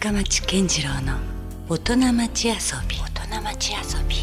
深町健次郎の大人町遊び。大人町遊び。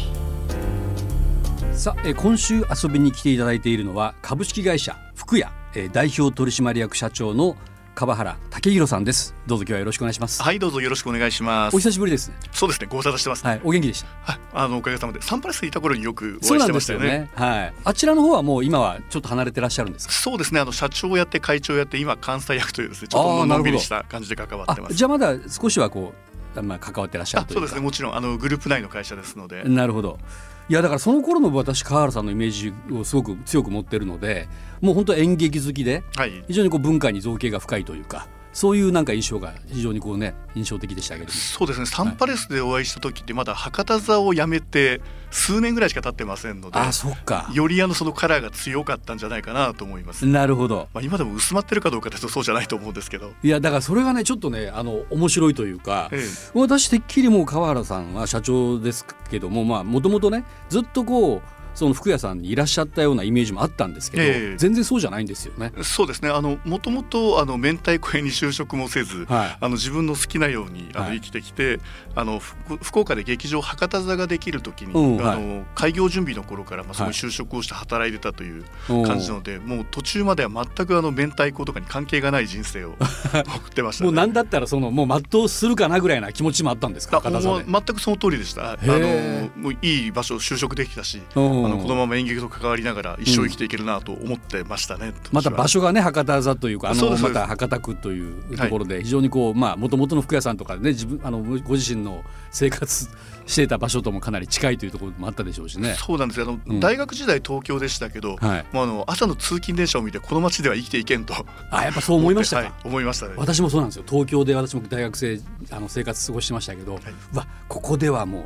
さあ、えー今週遊びに来ていただいているのは株式会社福屋、えー代表取締役社長の川原武弘さんですどうぞ今日はよろしくお願いします、はい、どうぞよろしくお願いしますお。久しぶりですねそうですね、ご無沙汰してます。はいお元気でした？はい、あのおかげさまでサンパレスにいた頃によくお会いしてましたよね。はいあちらの方はもう今はちょっと離れてらっしゃるんですか？そうですね、あの社長やって会長やって今関西役というですね、ちょっとのんびりした感じで関わあってます。じゃあまだ少しはこうまあ関わってらっしゃるというそうですね、もちろんあのグループ内の会社ですので。なるほどいやだからその頃の私川原さんのイメージをすごく強く持ってるのでもう本当演劇好きではい。非常にこう文化に造形が深いというかそういうなんか印象が非常にこうね印象的でしたけど。もそうですね、サンパレスでお会いした時ってまだ博多座を辞めて数年ぐらいしか経ってませんので、あそっか。よりあのそのカラーが強かったんじゃないかなと思います。なるほど。まあ今でも薄まってるかどうかというとそうじゃないと思うんですけど。いやだからそれがねちょっとねあの面白いというか、え私てっきりもう川原さんは社長ですけどもまあもともとねずっとこうその服屋さんにいらっしゃったようなイメージもあったんですけど、ええ。全然そうじゃないんですよね。えそうですね、あのもともとあの明太子屋に就職もせず、はい。あの自分の好きなようにあのはい。生きてきて、あの福福岡で劇場博多座ができる時に、うんあの開業準備の頃からまあそこはいに就職をして働いてたといううん感じなので、もう途中までは全くあの明太子とかに関係がない人生を 送ってました、ね。もうなんだったらそのもう全うするかなぐらいな気持ちもあったんですか全くその通りでした。あへのもういい場所就職できたし、のこのまま演劇と関わりながら一生生きていけるなと思ってましたね。また場所所がね博多座というかあのまた博多区というところで非常にこうまあ元々の服屋さんとかでね自分あのご自身の生活していた場所ともかなり近いというところもあったでしょうしね。そうなんですよあの、うん大学時代東京でしたけど、はい。もうあの朝の通勤電車を見てこの街では生きていけんとあやっぱそう思いましたか。はい、思いましたね。私もそうなんですよ東京で私も大学生あの生活過ごしてましたけど、うわここではもう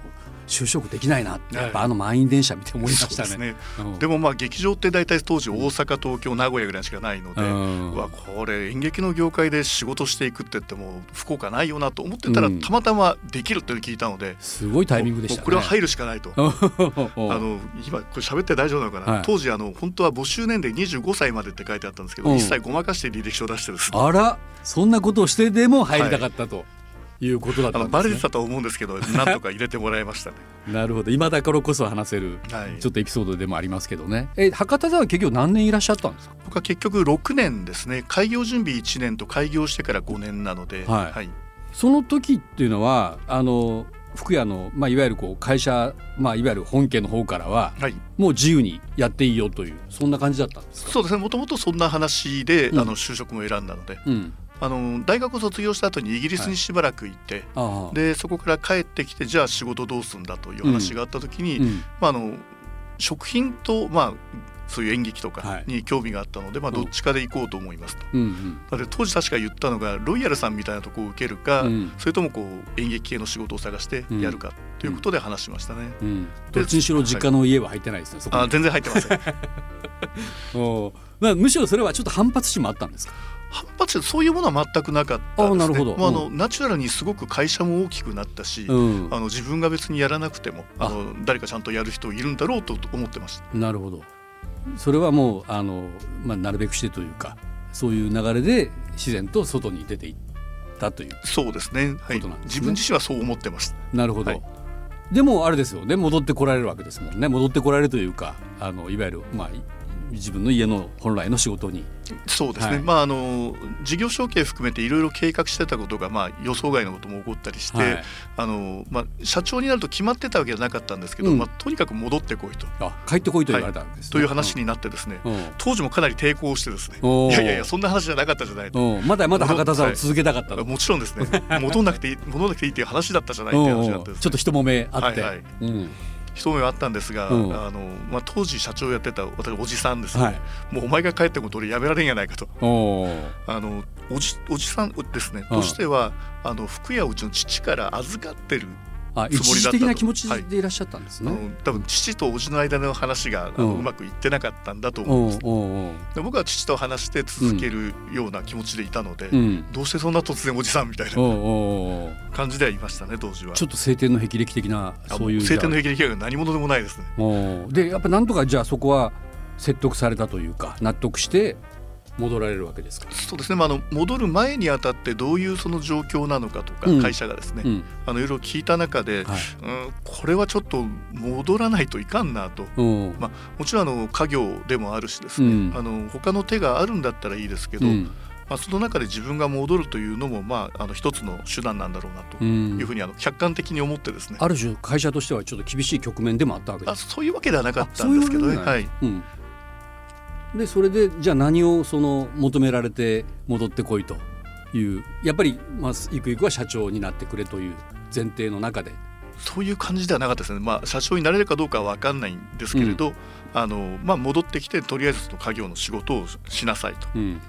就職できないなってやっぱはい。あの満員電車見て思いましたね。ですね。うん。でもまあ劇場って大体当時大阪東京名古屋ぐらいしかないので、うん。うわこれ演劇の業界で仕事していくって言っても福岡ないよなと思ってたら、うん。たまたまできるって聞いたので、すごいタイミングでしたね。これは入るしかないと。あ あの今これ喋って大丈夫なのかな、はい。当時あの本当は募集年齢25歳までって書いてあったんですけど、うん。一切ごまかして履歴書を出してですね。あらそんなことをしてでも入りたかったと。いうことだったんですね。バレてたと思うんですけどなんとか入れてもらいましたね。なるほど今だからこそ話せるはいちょっとエピソードでもありますけどね。え博多座は結局何年いらっしゃったんですか？僕は結局6年ですね開業準備1年と開業してから5年なので、はいその時っていうのはあの福屋のまあいわゆるこう会社まあいわゆる本家の方からははいもう自由にやっていいよというそんな感じだったんですか？そうですねもともとそんな話で、うんあの就職も選んだのでうん。あの大学を卒業した後にイギリスにしばらく行って、ああ。でそこから帰ってきてじゃあ仕事どうすんだという話があった時に、うん。まあ、あの食品と、まあ、そういう演劇とはかいに興味があったので、まあ、うんどっちかで行こうと思いますと。うんうん。当時確か言ったのがロイヤルさんみたいなところを受けるか、うんそれともこう演劇系の仕事を探してやるかということで話しましたね。うん。どっちにしろ実家の家は入ってないですね。そこにあ全然入ってませんおーまあむしろそれはちょっと反発心もあったんですか？反発そういうものは全くなかったです、ね、あまあ、あのナチュラルにすごく会社も大きくなったし、うんあ。の自分が別にやらなくてもあの誰かちゃんとやる人いるんだろうと思ってました。なるほど。それはもうあのまあなるべくしてというかそういう流れで自然と外に出ていったという。そうですね。はい。自分自身はそう思ってました。なるほど。はいでもあれですよね戻ってこられるわけですもんね戻ってこられるというかあのいわゆるまあい自分の家の本来の仕事に。そうですね、はい。まああの事業承継含めていろいろ計画してたことが、まあ、予想外のことも起こったりして、はい。あのまあ、社長になると決まってたわけじゃなかったんですけど、うん。まあ、とにかく戻ってこいと。あ帰ってこいと言われたわけですね、という話になってですね、うん、うん当時もかなり抵抗してですね。いやいやいやそんな話じゃなかったじゃないと。うん。まだまだ博多座を続けたかったと、もちろんですね。戻んなくていい戻んなくていいっていう話だったじゃないっていう話になってですね。ちょっと一揉めあって、はいはい。うん一目はあったんですが、うん。あのまあ、当時社長やってた私おじさんですね、はい。もうお前が帰っても俺やめられんやないかと。あのおじおじさんですね、うん。としてはあの福屋をうちの父から預かってるあつもりだったと一時的な気持ちでいらっしゃったんですね、あの多分父と叔父の間の話がうまくいってなかったんだと思うんです、僕は父と話して続けるような気持ちでいたので、うん。どうしてそんな突然おじさんみたいな感じではいましたね当時は。ちょっと晴天の霹靂的なあそういう晴天の霹靂が何者でもないですね。でやっぱなんとかじゃあそこは説得されたというか納得して戻られるわけですかそうですね、まあ、あの戻る前にあたってどういうその状況なのかとか、うん。会社がですね、うん。あのいろいろ聞いた中で、はい。うん、これはちょっと戻らないといかんなと。うん。まもちろんあの家業でもあるしですね、うん。あの他の手があるんだったらいいですけど、うん。まあ、その中で自分が戻るというのも、まあ、あの一つの手段なんだろうなとうん。いうふうにあの客観的に思ってですね、ある種会社としてはちょっと厳しい局面でもあったわけであすそういうわけではなかったんですけどね。はい。うん、でそれでじゃあ何をその求められて戻ってこいというやっぱり、まあ、ゆくゆくは社長になってくれという前提の中で、そういう感じではなかったですね、まあ、社長になれるかどうかは分かんないんですけれど、あのまあ、戻ってきてとりあえずその家業の仕事をしなさいうん。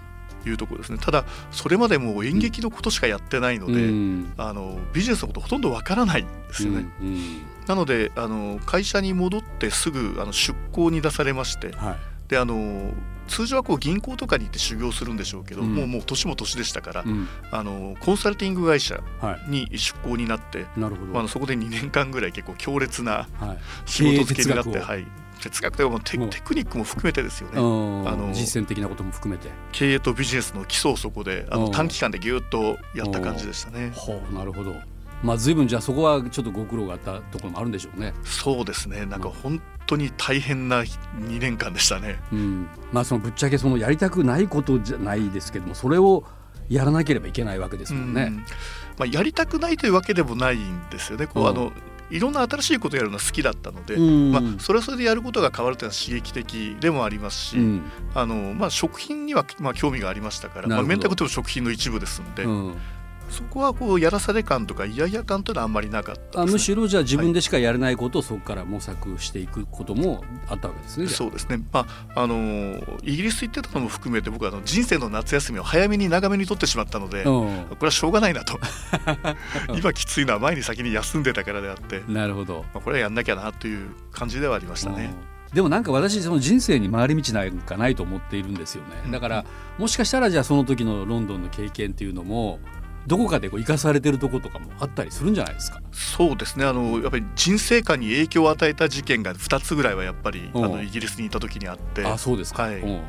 というところですね。ただそれまでもう演劇のことしかやってないので、うん。あのビジネスのことほとんど分からないんですよね。うん。なのであの会社に戻ってすぐあの出向に出されましてはいであの通常はこう銀行とかに行って修行するんでしょうけど、うん。もうもう年も年でしたから、うん。あのコンサルティング会社はに出向になって、い、なるほど、まあそこで2年間ぐらい結構強烈なはい。仕事付けになって、はい、哲学というかテう。んテクニックも含めてですよね、うん。あの実践的なことも含めて。経営とビジネスの基礎をそこであうん。の短期間でぎゅっとやった感じでしたね。ほう。なるほど。まあ随分じゃあそこはちょっとご苦労があったところもあるんでしょうね。そうですね。なんか本当に大変な2年間でしたね。うん、まあそのぶっちゃけそのやりたくないことじゃないですけどもそれをやらなければいけないわけですもんね。うんまあ、やりたくないというわけでもないんですよね。こううんあのいろんな新しいことをやるのは好きだったので、うんまあ、それはそれでやることが変わるというのは刺激的でもありますし、うんあのまあ、食品には、まあ、興味がありましたから、まあ、明太子というのも食品の一部ですので、うんそこはこうやらされ感とか嫌々感というのはあんまりなかったです、ね、あむしろじゃあ自分でしかやれないことをそこから模索していくこともあったわけですね。じゃあ。そうですね、まああのーイギリス行ってたのも含めて僕はあの人生の夏休みを早めに長めに取ってしまったので、こうれはしょうがないなと。今きついのは前に先に休んでたからであって、ん、なるほど。まあ、これはやんなきゃなという感じではありましたね。うん。でもなんか私その人生に回り道なんかないと思っているんですよね。だからもしかしたらじゃあその時のロンドンの経験っていうのもどこかでこう生かされてるとことかもあったりするんじゃないですか？そうですね。あのやっぱり人生観に影響を与えた事件が2つぐらいはやっぱりあうん。のイギリスにいた時にあって。あそうですか、はい。うん。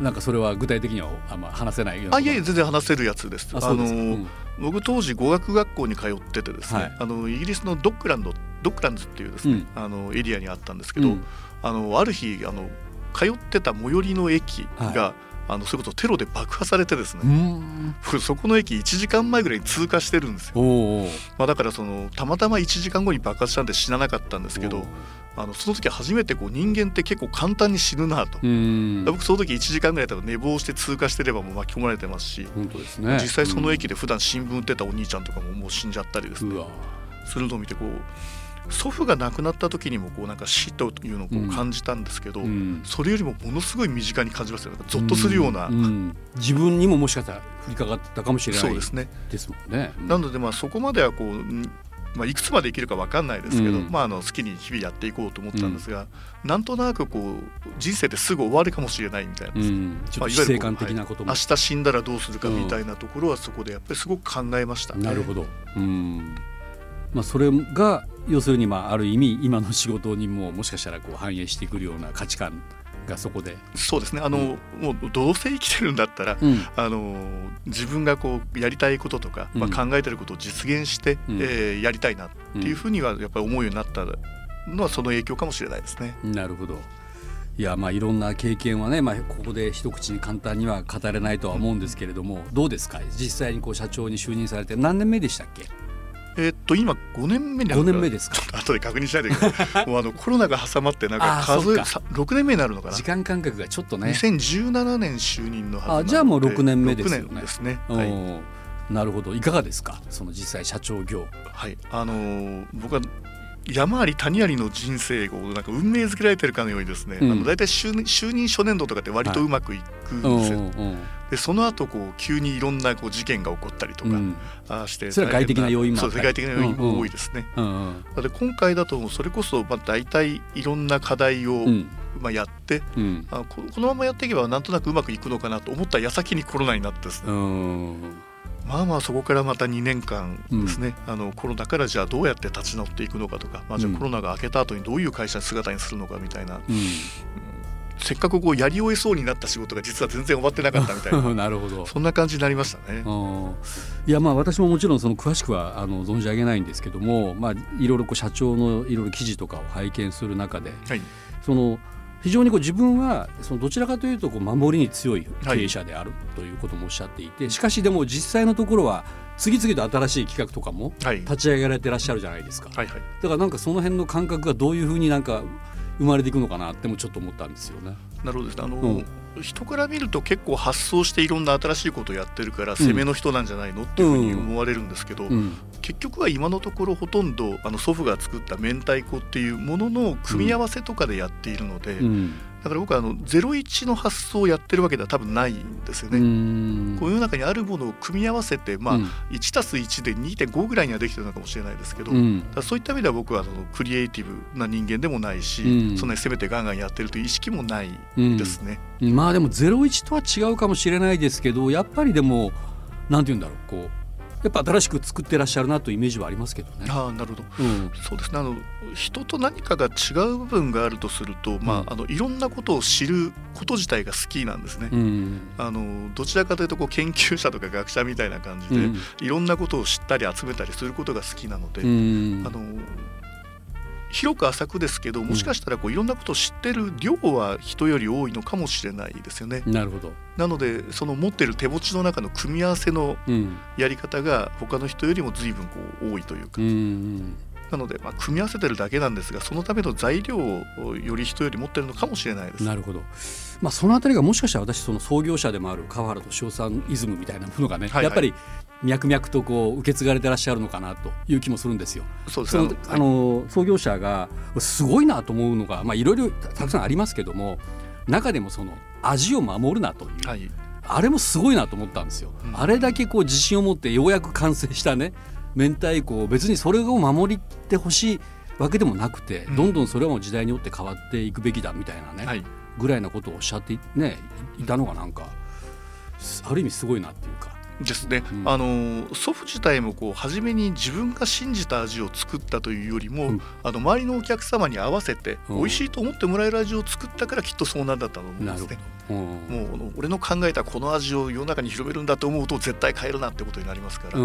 なんかそれは具体的にはあんま話せないような。あいえ全然話せるやつです。あのうん。僕当時語学学校に通っててですね、はい。あのイギリスのドッグランドドッグランズっていうですね、あのエリアにあったんですけど、うん。あのある日あの通ってた最寄りの駅が、あのそれこそテロで爆破されてですね、そこの駅1時間前ぐらいに通過してるんですよ。まあ、だからそのたまたま1時間後に爆発したんで死ななかったんですけどあのその時初めてこう人間って結構簡単に死ぬなと。うん。僕その時1時間ぐらい多分寝坊して通過してればもう巻き込まれてますし、本当ですね。実際その駅で、で普段新聞売ってたお兄ちゃんとかももう死んじゃったりですね。するのを見てこう祖父が亡くなった時にもこうなんか死というのをこうんう感じたんですけど、うん。それよりもものすごい身近に感じますよねなんかゾッとするような、ん。ん。自分にももしかしたら降りかかったかもしれないそうですね。ですもんね。なのでまあそこまではこうんまあ、いくつまで生きるか分かんないですけど、うん。まあ、あの好きに日々やっていこうと思ったんですが、なんとなくこう人生ってすぐ終わるかもしれないみたいな、うん、まあっと死生観的なことも、明日死んだらどうするかみたいなところはそこでやっぱりすごく考えましたね。なるほど。うん。まあそれが要するにまあある意味今の仕事にももしかしたらこう反映してくるような価値観がそこで。そうですねあの、もうどうせ生きてるんだったら、うん。あの自分がこうやりたいこととか、まあ、うん考えてることを実現して、うんえーやりたいなっていうふうにはやっぱり思うようになったのはその影響かもしれないですね。なるほど。いやまあいろんな経験はね、まあ、ここで一口に簡単には語れないとは思うんですけれどもどうですか？実際にこう社長に就任されて何年目でしたっけ？えーっと今5年目になる5のかな年目ですか？後で確認しないといけない。もうあのコロナが挟まってなんか数えさ6年目になるのかな？時間感覚がちょっとね。2017年就任のはずあじゃあもう6年目ですよね。6年ですね。はい、なるほど。いかがですか？その実際社長業。はい、あのー僕は山あり谷ありの人生をなんか運命づけられてるかのようにですね、うん。あの大体就任就任初年度とかって割とうまくいくんですよ、うんでその後こう急にいろんなこう事件が起こったりとか、うん。あーしてそれは外的な要因もそうですね外的な要因も多いですね、うんうん。なので今回だとそれこそまあ大体いろんな課題をうん。まあやって、うん。あここのままやっていけばなんとなくうまくいくのかなと思った矢先にコロナになってですね、うん。まあまあそこからまた2年間ですね、あのコロナからじゃあどうやって立ち直っていくのかとか、まあ、じゃあうん。コロナが明けた後にどういう会社姿にするのかみたいな、うんせっかくこうやり終えそうになった仕事が実は全然終わってなかったみたいな。なるほど。そんな感じになりましたね。いやまあ私ももちろんその詳しくはあの存じ上げないんですけども、まあ、いろいろこう社長のいろいろ記事とかを拝見する中で、はい、その非常にこう自分はそのどちらかというとこう守りに強い経営者であるということもおっしゃっていて、しかしでも実際のところは次々と新しい企画とかも立ち上げられてらっしゃるじゃないですか、はいはい、だからなんかその辺の感覚がどういうふうになんか生まれていくのかなってもちょっと思ったんですよね。なるほどですね。あの、うん。人から見ると結構発想していろんな新しいことをやってるから攻めの人なんじゃないのっていうふうに思われるんですけど、結局は今のところほとん。どあの祖父が作った明太子っていうものの組み合わせとかでやっているので、だから僕はあの01の発想をやってるわけでは多分ないんですよね。こう世の中にあるものを組み合わせて、まあ、1たす1で2.5ぐらいにはできてるのかもしれないですけど、うん、そういった意味では僕はあのクリエイティブな人間でもないし、うん、そんなに攻めてガンガンやってるという意識もないですね。うん、まあでも01とは違うかもしれないですけどやっぱりでもなんて言うんだろうこうやっぱ新しく作ってらっしゃるなというイメージはありますけどね。あなるほど、うん、そうですね。あの人と何かが違う部分があるとすると、うん、まあ、あのいろんなことを知ること自体が好きなんですね。うん、あのどちらかというとこう研究者とか学者みたいな感じで、いろんなことを知ったり集めたりすることが好きなので、あの広く浅くですけどもしかしたらこういろんなことを知ってる量は人より多いのかもしれないですよね。なるほどなのでその持ってる手持ちの中の組み合わせのやり方が他の人よりも随分こう多いというか。うんなので、まあ、組み合わせてるだけなんですがそのための材料をより人より持ってるのかもしれないです。なるほど、まあ、そのあたりがもしかしたら私その創業者でもある川原俊夫さんイズムみたいなものがね、はいはい、やっぱり脈々とこう受け継がれてらっしゃるのかなという気もするんですよ。そうですね。あの創業者がすごいなと思うのが、まあいろいろたくさんありますけども、中でもその味を守るなという、はい、あれもすごいなと思ったんですよ。うん、あれだけこう自信を持ってようやく完成したね明太子を別にそれを守りてほしいわけでもなくて、うん、どんどんそれはもう時代によって変わっていくべきだみたいなね、はい、ぐらいなことをおっしゃってねいたのがなんかある意味すごいなっていうか。ですね、うん、あの祖父自体もこう初めに自分が信じた味を作ったというよりも、うん、あの周りのお客様に合わせて、美味しいと思ってもらえる味を作ったからきっとそうなんだったと思うんですね。もう俺の考えたこの味を世の中に広めるんだと思うと絶対変えるなってことになりますから、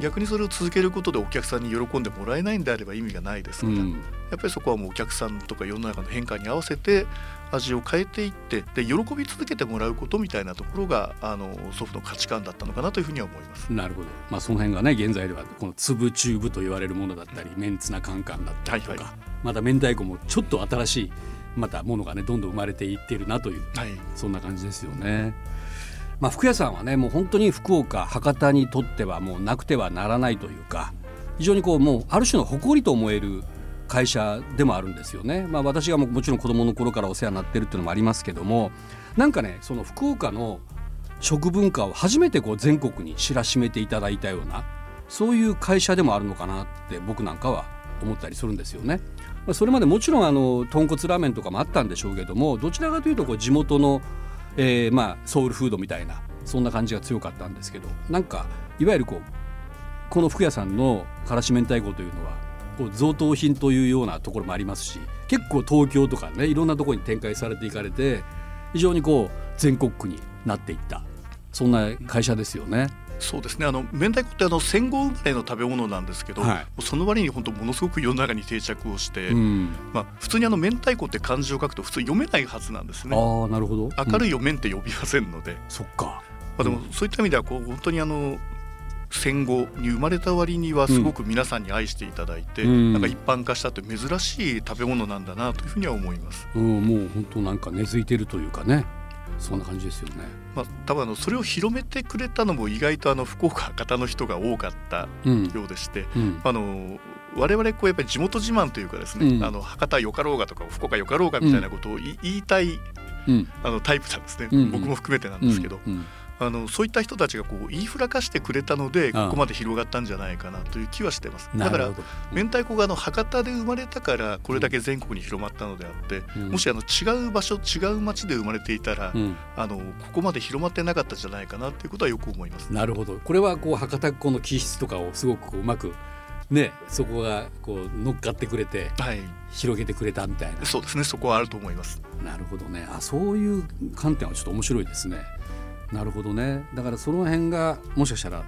逆にそれを続けることでお客さんに喜んでもらえないんであれば意味がないですから、うん、やっぱりそこはもうお客さんとか世の中の変化に合わせて味を変えていってで喜び続けてもらうことみたいなところがあの祖父の価値観だったのかなというふうには思います。なるほど、まあ、その辺がね現在ではこの粒チューブと言われるものだったりメンツなカンカンだったりとか、はいはい、また明太子もちょっと新しいまたものがねどんどん生まれていっているなという、はい、そんな感じですよね。まあ、福屋さんはねもう本当に福岡博多にとってはもうなくてはならないというか非常にこうもうある種の誇りと思える会社でもあるんですよね。まあ、私がももちろん子供の頃からお世話になってるっていうのもありますけどもなんかねその福岡の食文化を初めてこう全国に知らしめていただいたようなそういう会社でもあるのかなって僕なんかは思ったりするんですよね。ま、それまでもちろんあの豚骨ラーメンとかもあったんでしょうけどもどちらかというとこう地元の、えー、まあソウルフードみたいなそんな感じが強かったんですけどなんかいわゆるこうこの福屋さんのからし明太子というのはこう贈答品というようなところもありますし結構東京とかねいろんなところに展開されていかれて非常にこう全国区になっていったそんな会社ですよね。そうですね。あの明太子ってあの戦後生まれの食べ物なんですけど、はい、その割に本当ものすごく世の中に定着をして、うん、まあ、普通にあの明太子って漢字を書くと普通読めないはずなんですね。あなるほど、明るいよ麺って呼びませんので、そっか、まあ、でもそういった意味ではこう本当にあの戦後に生まれた割にはすごく皆さんに愛していただいて、うん、なんか一般化したって珍しい食べ物なんだなというふうには思います。うん、もう本当なんか根付いてるというかね。そんな感じですよね。まあ、多分あのそれを広めてくれたのも意外とあの福岡博の人が多かったようでして、うん、あの我々こうやっぱり地元自慢というかですね、うん、あの博多よかろうがとか福岡よかろうがみたいなことを言いたい、あのタイプなんですね、僕も含めてなんですけど。あのそういった人たちがこう言いふらかしてくれたのでここまで広がったんじゃないかなという気はしてます。だから明太子があの博多で生まれたからこれだけ全国に広まったのであって、うん、もしあの違う場所違う町で生まれていたら、うん、あのここまで広まってなかったんじゃないかなということはよく思います。なるほど。これはこう博多っ子の気質とかをすごくうまくねそこがこう乗っかってくれて、はい、広げてくれたみたいな。そうですね。そこはあると思います。なるほどね。あそういう観点はちょっと面白いですねなるほどね。だからその辺がもしかしたら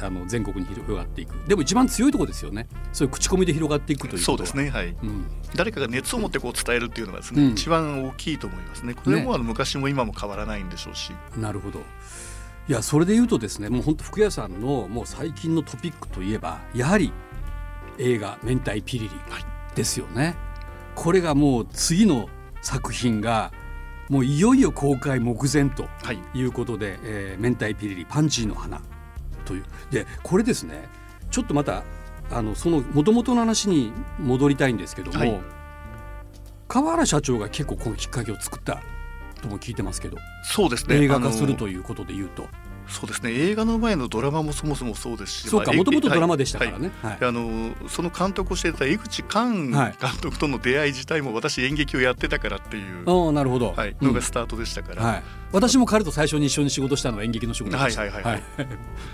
あの全国に広がっていく。でも一番強いところですよね。そういう口コミで広がっていくというそうですねはい、うん、誰かが熱を持ってこう伝えるっていうのがですね、うん、一番大きいと思いますね。これもあの昔も今も変わらないんでしょうし、ね、なるほど。いやそれで言うとですねもう本当福谷さんのもう最近のトピックといえばやはり映画「明太ピリリ」ですよね、はい、これがもう次の作品がもういよいよ公開目前とい。うことで「はい、えー、明太ピリリパンジーの花」という。でこれですねちょっとまたあのそのもともとの話に戻りたいんですけども、はい、川原社長が結構このきっかけを作ったとも聞いてますけどそうですね。映画化するということでいうと。そうですね。映画の前のドラマもそもそもそうですしそうかもともとドラマでしたからね、はい。はい、あのその監督をしていた江口寛監督との出会い自体も私演劇をやってたからっていう、はい、なるほど、はい、のがスタートでしたから、はい、私も彼と最初に一緒に仕事したのは演劇の仕事でした、はいはい。はい、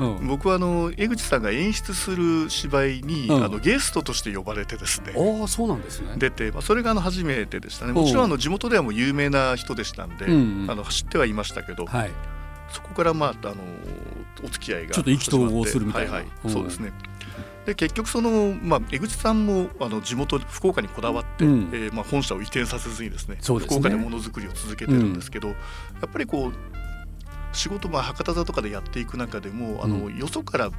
うん、僕はあの江口さんが演出する芝居に、うん、あのゲストとして呼ばれてですね。あそうなんですね。出て、まあ、それがあの初めてでしたね。もちろんあの地元ではもう有名な人でしたんで、うんうん、あの知ってはいましたけど、はい、そこからまああのお付き合いがちょっと意気投合するみたいな、はいはい、そうですね。で結局その、まあ、江口さんもあの地元福岡にこだわって、うん、えー、まあ、本社を移転させずにですね、ね、福岡でものづくりを続けてるんですけど、うん、やっぱりこう仕事、まあ、博多座とかでやっていく中でも、あのよそから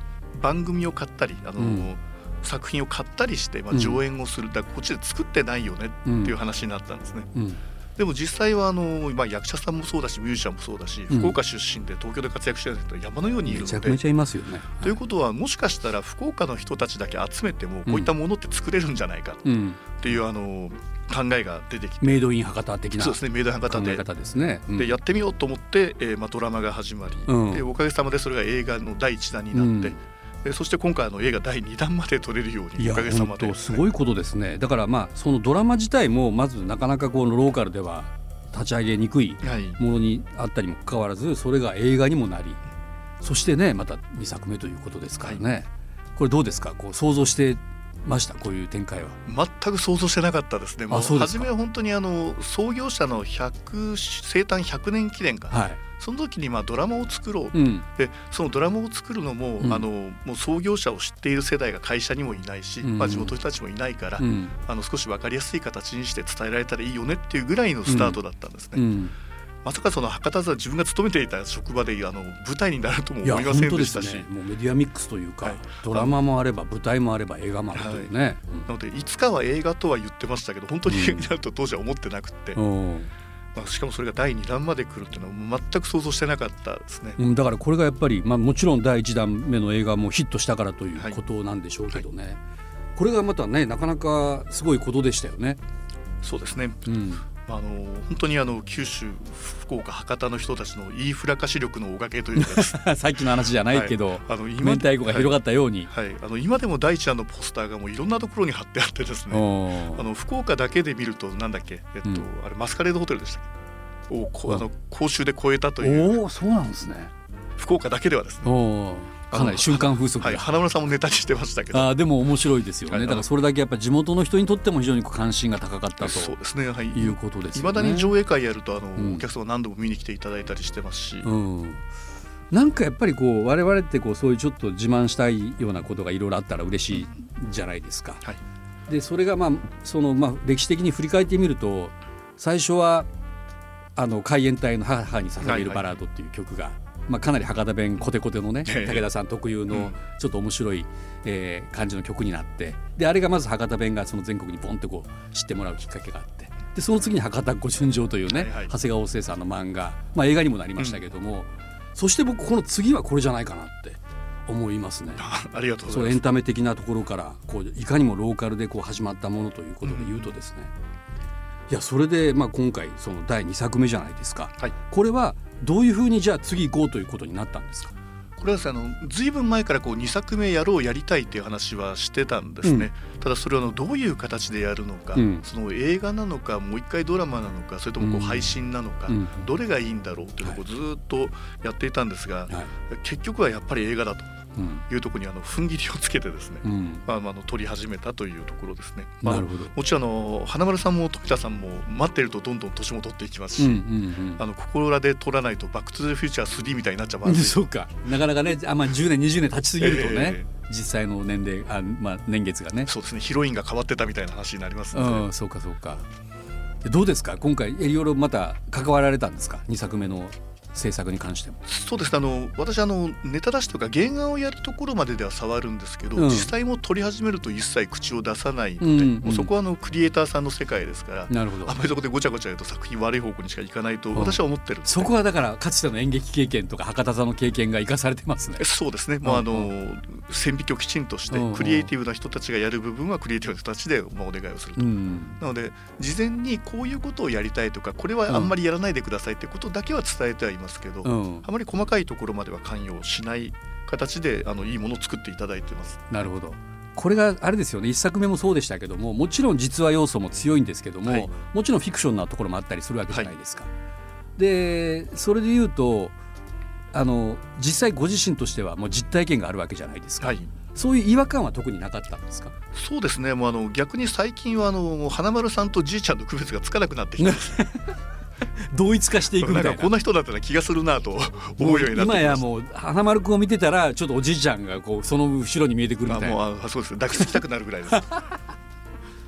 番組を買ったりあの、作品を買ったりして、まあ、上演をする、だこっちで作ってないよねっていう話になったんですね。でも実際はあの、まあ、役者さんもそうだしミュージシャンもそうだし、福岡出身で東京で活躍してる人山のようにいるので。めちゃめちゃいますよね、ということはもしかしたら福岡の人たちだけ集めてもこういったものって作れるんじゃないかっていう、あの考えが出てきて。メイドイン博多的なそうですねメイドイン博多で。ですね、うん、でやってみようと思って、えーまあ、ドラマが始まり、うん、でおかげさまでそれが映画の第一弾になって、うんえそして今回の映画第2弾まで撮れるようにおかげさまで、ね、すごいことですね。だからまあそのドラマ自体もまずなかなかこのローカルでは立ち上げにくいものにあったにもかかわらずそれが映画にもなりそしてねまた2作目ということですからね、はい、これどうですか？こう想像してましたこういう展開は。全く想像してなかったですね。もう初めは本当にあの創業者の100生誕100年記念か。な、はい、その時にまあドラマを作ろう、うん、でそのドラマを作るのも、うん、あのもう創業者を知っている世代が会社にもいないし、うん、まあ、地元の人たちもいないから、あの少し分かりやすい形にして伝えられたらいいよねっていうぐらいのスタートだったんですね。まさかその博多座自分が勤めていた職場であの舞台になるとも思いませんでしたし、ね、もうメディアミックスというか、はい、ドラマもあれば舞台もあれば映画もあるというね、はい、なのでいつかは映画とは言ってましたけど本当に映画になると当時は思ってなくて。うんまあ、しかもそれが第2弾まで来るっていうのは全く想像してなかったですね、うん、だからこれがやっぱり、まあ、もちろん第1弾目の映画もヒットしたからということなんでしょうけどね、はい。はい、これがまたねなかなかすごいことでしたよね。そうですね、うん、あの本当にあの九州福岡博多の人たちの言いふらかし力のおかげというか さっきの話じゃないけど、はい、あの今明太子が広がったように、はい、はい、あの今でも第一弾のポスターがもういろんなところに貼ってあってですね。あの福岡だけで見るとなんだっけ、えっと、うん、あれマスカレードホテルでしたっけ？をあの公衆で超えたという。おそうなんですね。福岡だけではですねかなり瞬間風速。はい、花村さんもネタにしてましたけど。あでも面白いですよね、はい、だからそれだけやっぱ地元の人にとっても非常に関心が高かったとそうですね、はい、いうことですいま、だに上映会やるとあの、うん、お客様何度も見に来ていただいたりしてますし、うん、なんかやっぱりこう我々ってこうそういうちょっと自慢したいようなことがいろいろあったら嬉しいじゃないですか。はい、でそれがまあそのまあ歴史的に振り返ってみると最初はあの海援隊の母に捧げるバラードっていう曲が、はいはいまあ、かなり博多弁コテコテのね武田さん特有のちょっと面白い、えー、感じの曲になってであれがまず博多弁がその全国にボンとこう知ってもらうきっかけがあってでその次に博多御春情というね、はいはい、長谷川生さんの漫画、まあ、映画にもなりましたけども、うん、そして僕この次はこれじゃないかなって思いますね。ありがとうございます。エンタメ的なところからこういかにもローカルでこう始まったものということで言うとですね、うん、いやそれでまあ今回その第2作目じゃないですか。はい、これはどういうふうにじゃあ次行こうということになったんですか？これはあのずいぶん前からこう2作目やろうやりたいっていう話はしてたんですね、うん、ただそれはどういう形でやるのか、うん、その映画なのかもう一回ドラマなのかそれともこう配信なのか、うん、どれがいいんだろうっていうのをずっとやっていたんですが、はい、結局はやっぱり映画だと。いうところにあの踏ん切りをつけてですね、うん、まあ、あの取り始めたというところですね。まあ、なるほど。もちろんあの花丸さんも富田さんも待ってるとどんどん年も取っていきますし、うんうんうん、あのここらで取らないと「バック・トゥ・ザ・フューチャー3」みたいになっちゃうそうか。なかなかね あ、まあ、10年20年経ちすぎるとね、えー、実際の年齢あ、まあ、年月がね。そうですね。ヒロインが変わってたみたいな話になりますので、うん、そうかそうか。どうですか？今回いろいろまた関わられたんですか？2作目の制作に関しても。そうですあの私あのネタ出しとか原画をやるところまででは触るんですけど、うん、実際も撮り始めると一切口を出さないので、うんうん、もうそこはあのクリエイターさんの世界ですからなるほど。あんまりそこでごちゃごちゃ言うと作品悪い方向にしかいかないと私は思ってる、うん、そこはだからかつての演劇経験とか博多座の経験が生かされてますね。そうですね。もうあの、線引きをきちんとして、クリエイティブな人たちがやる部分はクリエイティブな人たちで、まあ、お願いをすると、なので事前にこういうことをやりたいとかこれはあんまりやらないでくださいってことだけは伝えてはいますけど、あまり細かいところまでは関与しない形であのいいものを作っていただいてます。なるほど。これがあれですよね。一作目もそうでしたけどももちろん実話要素も強いんですけども、はい、もちろんフィクションなところもあったりするわけじゃないですか。はい、でそれで言うとあの実際ご自身としてはもう実体験があるわけじゃないですか。はい。そういう違和感は特になかったんですか？そうですね。もうあの逆に最近はあの花丸さんとじいちゃんの区別がつかなくなってきてます 同一化していくみたいな。こんな人だったら気がするなと 思うようになって今やもう花丸君を見てたらちょっとおじいちゃんがこうその後ろに見えてくるみたいな。もうそうです抱きつきたくなるぐらいです。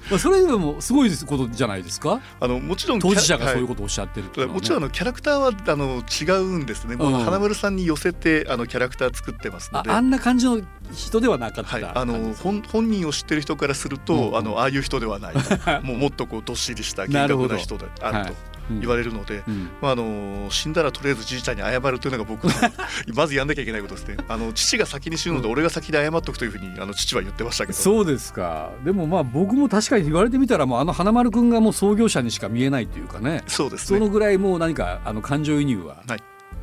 まあそれでもすごいことじゃないですか？あのもちろん当事者がそういうことをおっしゃってる、ねはい、もちろんあのキャラクターはあの違うんですね、うん、花丸さんに寄せてあのキャラクター作ってますので。あんな感じの人ではなかった、はい、あの本本人を知ってる人からすると、うん、あのああいう人ではない。もうもっとこうどっしりした厳格な人であると。言われるので、うん、まあ、あの死んだらとりあえずじいちゃんに謝るというのが僕の まずやんなきゃいけないことですね。あの父が先に死ぬので俺が先で謝っとくというふうにあの父は言ってましたけど。そうですか。でもまあ僕も確かに言われてみたらもうあの花丸君がもう創業者にしか見えないというかね。そうです、ね、そのぐらいもう何かあの感情移入は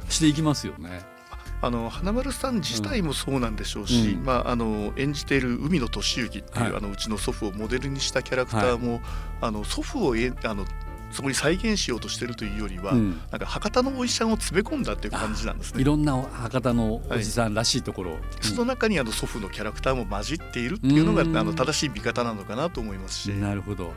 していきますよね。はいあの花丸さん自体もそうなんでしょうし、うん、まあ、あの演じている海野俊之っていう、はい、あのうちの祖父をモデルにしたキャラクターも、はい、あの祖父をえあのそこに再現しようとしてるというよりは、うん、なんか博多のおじさんを詰め込んだっていう感じなんですね。いろんな博多のおじさんらしいところ、はい、その中にあの祖父のキャラクターも混じっているっていうのがあの正しい見方なのかなと思いますし。なるほど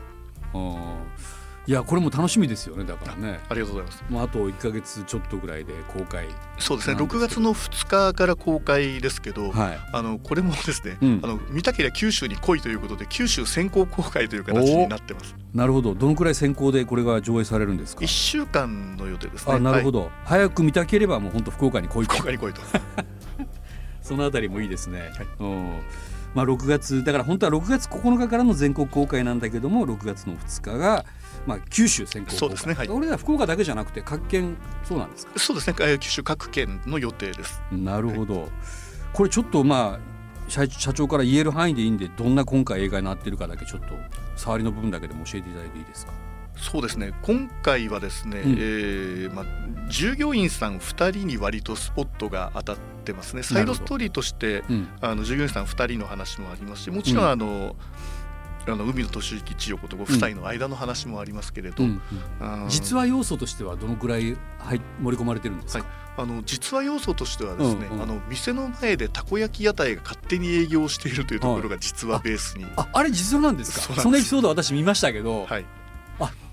いやこれも楽しみですよねだからね。ありがとうございます。もうあと1か月ちょっとぐらいで公開。そうですね6月の2日から公開ですけど、はい、あのこれもですね、うん、あの見たければ九州に来いということで九州先行公開という形になってます。なるほど。どのくらい先行でこれが上映されるんですか？1週間の予定ですね。あなるほど、はい、早く見たければもう本当福岡に来いと。福岡に来いと。そのあたりもいいですね、はい、うん。まあ、6月だから本当は6月9日からの全国公開なんだけども6月の2日がまあ、九州先行そうですね、はい、俺ら福岡だけじゃなくて各県そうなんですか？そうですね。九州各県の予定です。なるほど、はい、これちょっとまあ社長から言える範囲でいいんでどんな今回映画になってるかだけちょっと触りの部分だけでも教えていただいていいですか？そうですね。今回はですね、うん、えー、まあ、従業員さん2人に割とスポットが当たってますね。サイドストーリーとして、うん、あの従業員さん2人の話もありますしもちろんあの、うんあの海野俊之千代子とご夫妻の間の話もありますけれど、うんうん、実話要素としてはどのくらい、はい、盛り込まれてるんですか、はい。あの実話要素としてはですね、うんうん、あの店の前でたこ焼き屋台が勝手に営業しているというところが実話ベースに、ああれ実話なんですか？そのエピソード私見ましたけど、はい、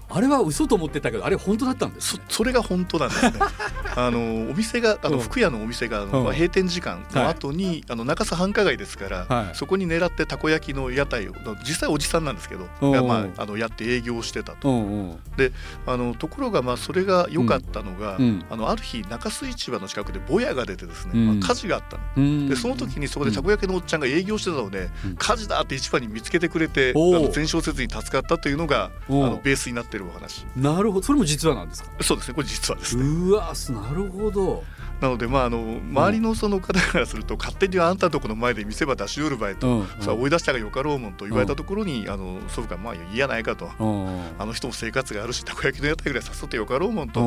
ああれは嘘と思ってたけどあれ本当だったんです、ね、それが本当なんですね。あのお店があの服屋のお店がうん、閉店時間の後に、はい、あの中洲繁華街ですから、はい、そこに狙ってたこ焼きの屋台を実際おじさんなんですけどが、まあ、あのやって営業してたと。であのところがまあそれが良かったのが、うん、あのある日中洲市場の近くでぼやが出てですね、まあ、火事があったの。でその時にそこでたこ焼きのおっちゃんが営業してたので、火事だって市場に見つけてくれて、あの全焼せずに助かったというのがあのベースになってるお話。なるほど。それも実話なんですか？そうですね。これ実話です、ね、うわなるほど。なのでまああの周りのその方からすると、勝手にあんたのとこの前で見せ場出しよる場合と、うん、さあ追い出したがよかろうもんと言われたところに、あの祖父がまあいいやないかと、あの人も生活があるしたこ焼きの屋台ぐらい誘ってよかろうもんと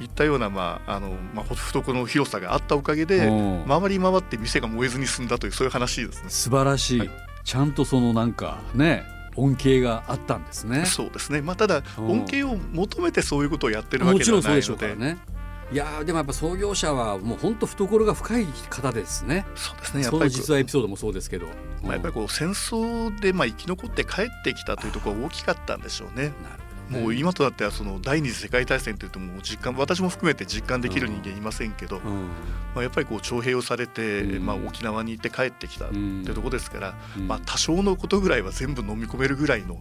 いったようなまああのまあ懐の広さがあったおかげで回り回って店が燃えずに済んだというそういう話ですね。素晴らしい、はい、ちゃんとそのなんかね恩恵があったんですね。そうですね。まあただ恩恵を求めてそういうことをやってるわけではないので、ね、いやでもやっぱ創業者はもう本当懐が深い方ですね。そうですね。やっぱり実はエピソードもそうですけど、まあ、やっぱりこう戦争でまあ生き残って帰ってきたというところが大きかったんでしょうね。なるもう今となってはその第二次世界大戦というともう実感私も含めて実感できる人間いませんけど、うん、まあ、やっぱりこう徴兵をされて、うん、まあ、沖縄に行って帰ってきたっていうところですから、うん、まあ、多少のことぐらいは全部飲み込めるぐらいの,、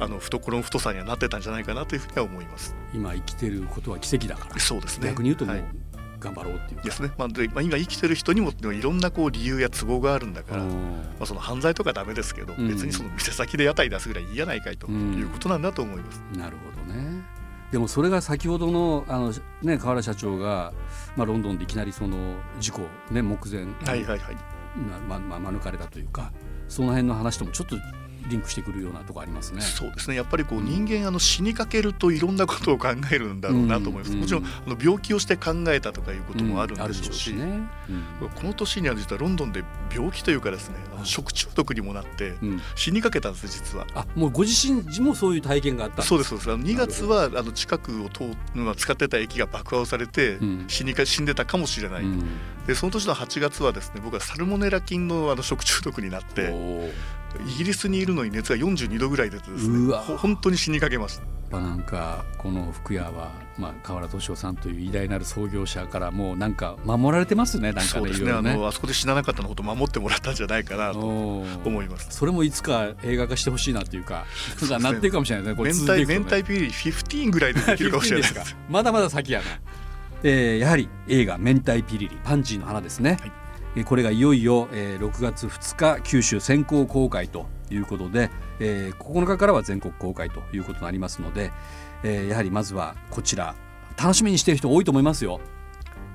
あの懐の太さにはなってたんじゃないかなというふうには思います。今生きてることは奇跡だから。そうですね。逆に言うともう、はい頑張ろうっていうですね、まあでまあ、今生きてる人にもいろんなこう理由や都合があるんだから、まあ、その犯罪とかダメですけど、別にその店先で屋台出すぐらいいいやないかいということなんだと思います。なるほどね。でもそれが先ほどのあの、ね、河原社長が、まあ、ロンドンでいきなりその事故、ね、目前、はいはいはい。ままあ、免れたというかその辺の話ともちょっとリンクしてくるようなとこありますね。そうですね。やっぱりこう人間あの死にかけるといろんなことを考えるんだろうなと思います。うん、もちろんあの病気をして考えたとかいうこともあるんでしょうし、うんねうん、この年には実はロンドンで病気というかですね、食中毒にもなって死にかけたんです実は。あ、もうご自身もそういう体験があったそうですそうです。あの2月はあの近くを通まあ使ってた駅が爆破をされて死にか死んでたかもしれない。でその年の8月はですね、僕はサルモネラ菌のあの食中毒になって。イギリスにいるのに熱が42度ぐらいでですね本当に死にかけました。なんかこの福屋は、まあ、河原敏夫さんという偉大なる創業者からもうなんか守られてますねなんかねね、ね、あのあそこで死ななかったのこと守ってもらったんじゃないかなと思いますそれもいつか映画化してほしいなっていうかね、なってるかもしれないですね。明太明太ピリ15ぐらいでできるかもしれないです。まだまだ先やな、えー、やはり映画「明太ピリリパンジーの花」ですね、はいこれがいよいよ6月2日九州先行公開ということで9日からは全国公開ということになりますのでやはりまずはこちら楽しみにしている人多いと思いますよ。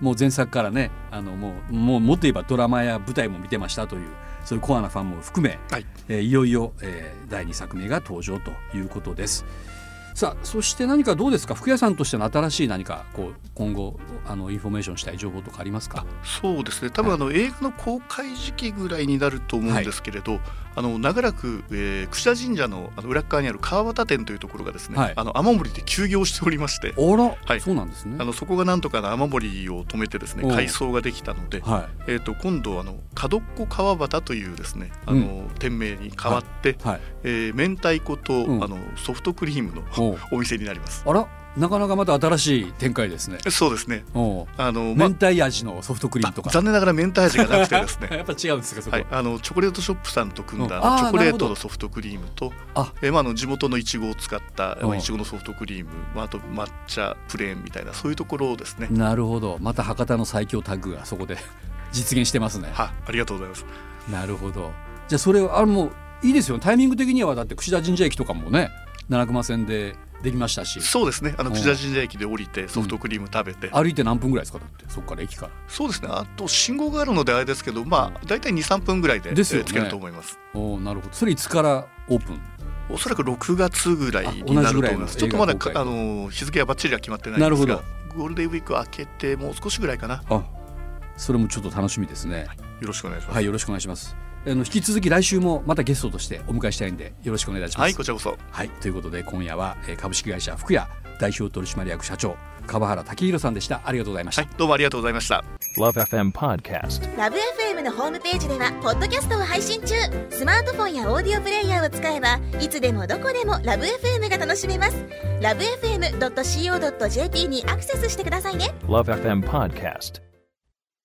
もう前作からねあのもうもうもっと言えばドラマや舞台も見てましたというそういうコアなファンも含め、はいえー、いよいよ、えー、第2作目が登場ということです。さあそして何かどうですか？ふくやさんとしての新しい何かこう今後あのインフォメーションしたい情報とかありますか？そうですね。多分あの、はい、映画の公開時期ぐらいになると思うんですけれど、はい、あの長らく、えー、櫛田神社のあの裏側にある川端店というところがですね、はい、あの雨漏りで休業しておりまして。あら、はい、そうなんですね。あのそこがなんとかの雨漏りを止めてですね改装ができたので、はい、えーと、今度あの角っこ川端というですねあの、うん、店名に変わって、はい。えー、明太子と、うん、あのソフトクリームのお店になります。あらなかなかまた新しい展開ですね。そうですね。あの、明太味のソフトクリームとか。残念ながら明太味がなくてですね。やっぱ違うんですか、はい、あのチョコレートショップさんと組んだ、チョコレートのソフトクリームと、あ、えまああの地元のいちごを使ったいちごのソフトクリーム、まああと抹茶プレーンみたいなそういうところですね。なるほど。また博多の最強タッグがそこで 実現してますね。は、ありがとうございます。なるほど。じゃあそれはあもういいですよ。タイミング的にはだって櫛田神社駅とかもね、七熊線で。できましたし。そうですね。あの櫛田神社駅で降りてソフトクリーム食べて、歩いて何分ぐらいですか？だってそこから駅から。そうですね。あと信号があるのであれですけどまあ大体23分ぐらいでですよ、ね、つけると思います。おなるほど。それいつからオープン？おそらく6月ぐらいになると思います。ちょっとまだあの日付はばっちりは決まってないんですがゴールデンウィーク明けてもう少しぐらいかな。あそれもちょっと楽しみですね、はい、よろしくお願いします。はいよろしくお願いしますあの引き続き来週もまたゲストとしてお迎えしたいんでよろしくお願いいたします。はいこちらこそ。はいということで今夜は株式会社福屋代表取締役社長川原武弘さんでした。ありがとうございました、はい、どうもありがとうございました。LoveFM Podcast LoveFM のホームページではポッドキャストを配信中。スマートフォンやオーディオプレイヤーを使えばいつでもどこでも LoveFM が楽しめます。LoveFM.co.jp にアクセスしてくださいね。LoveFM Podcast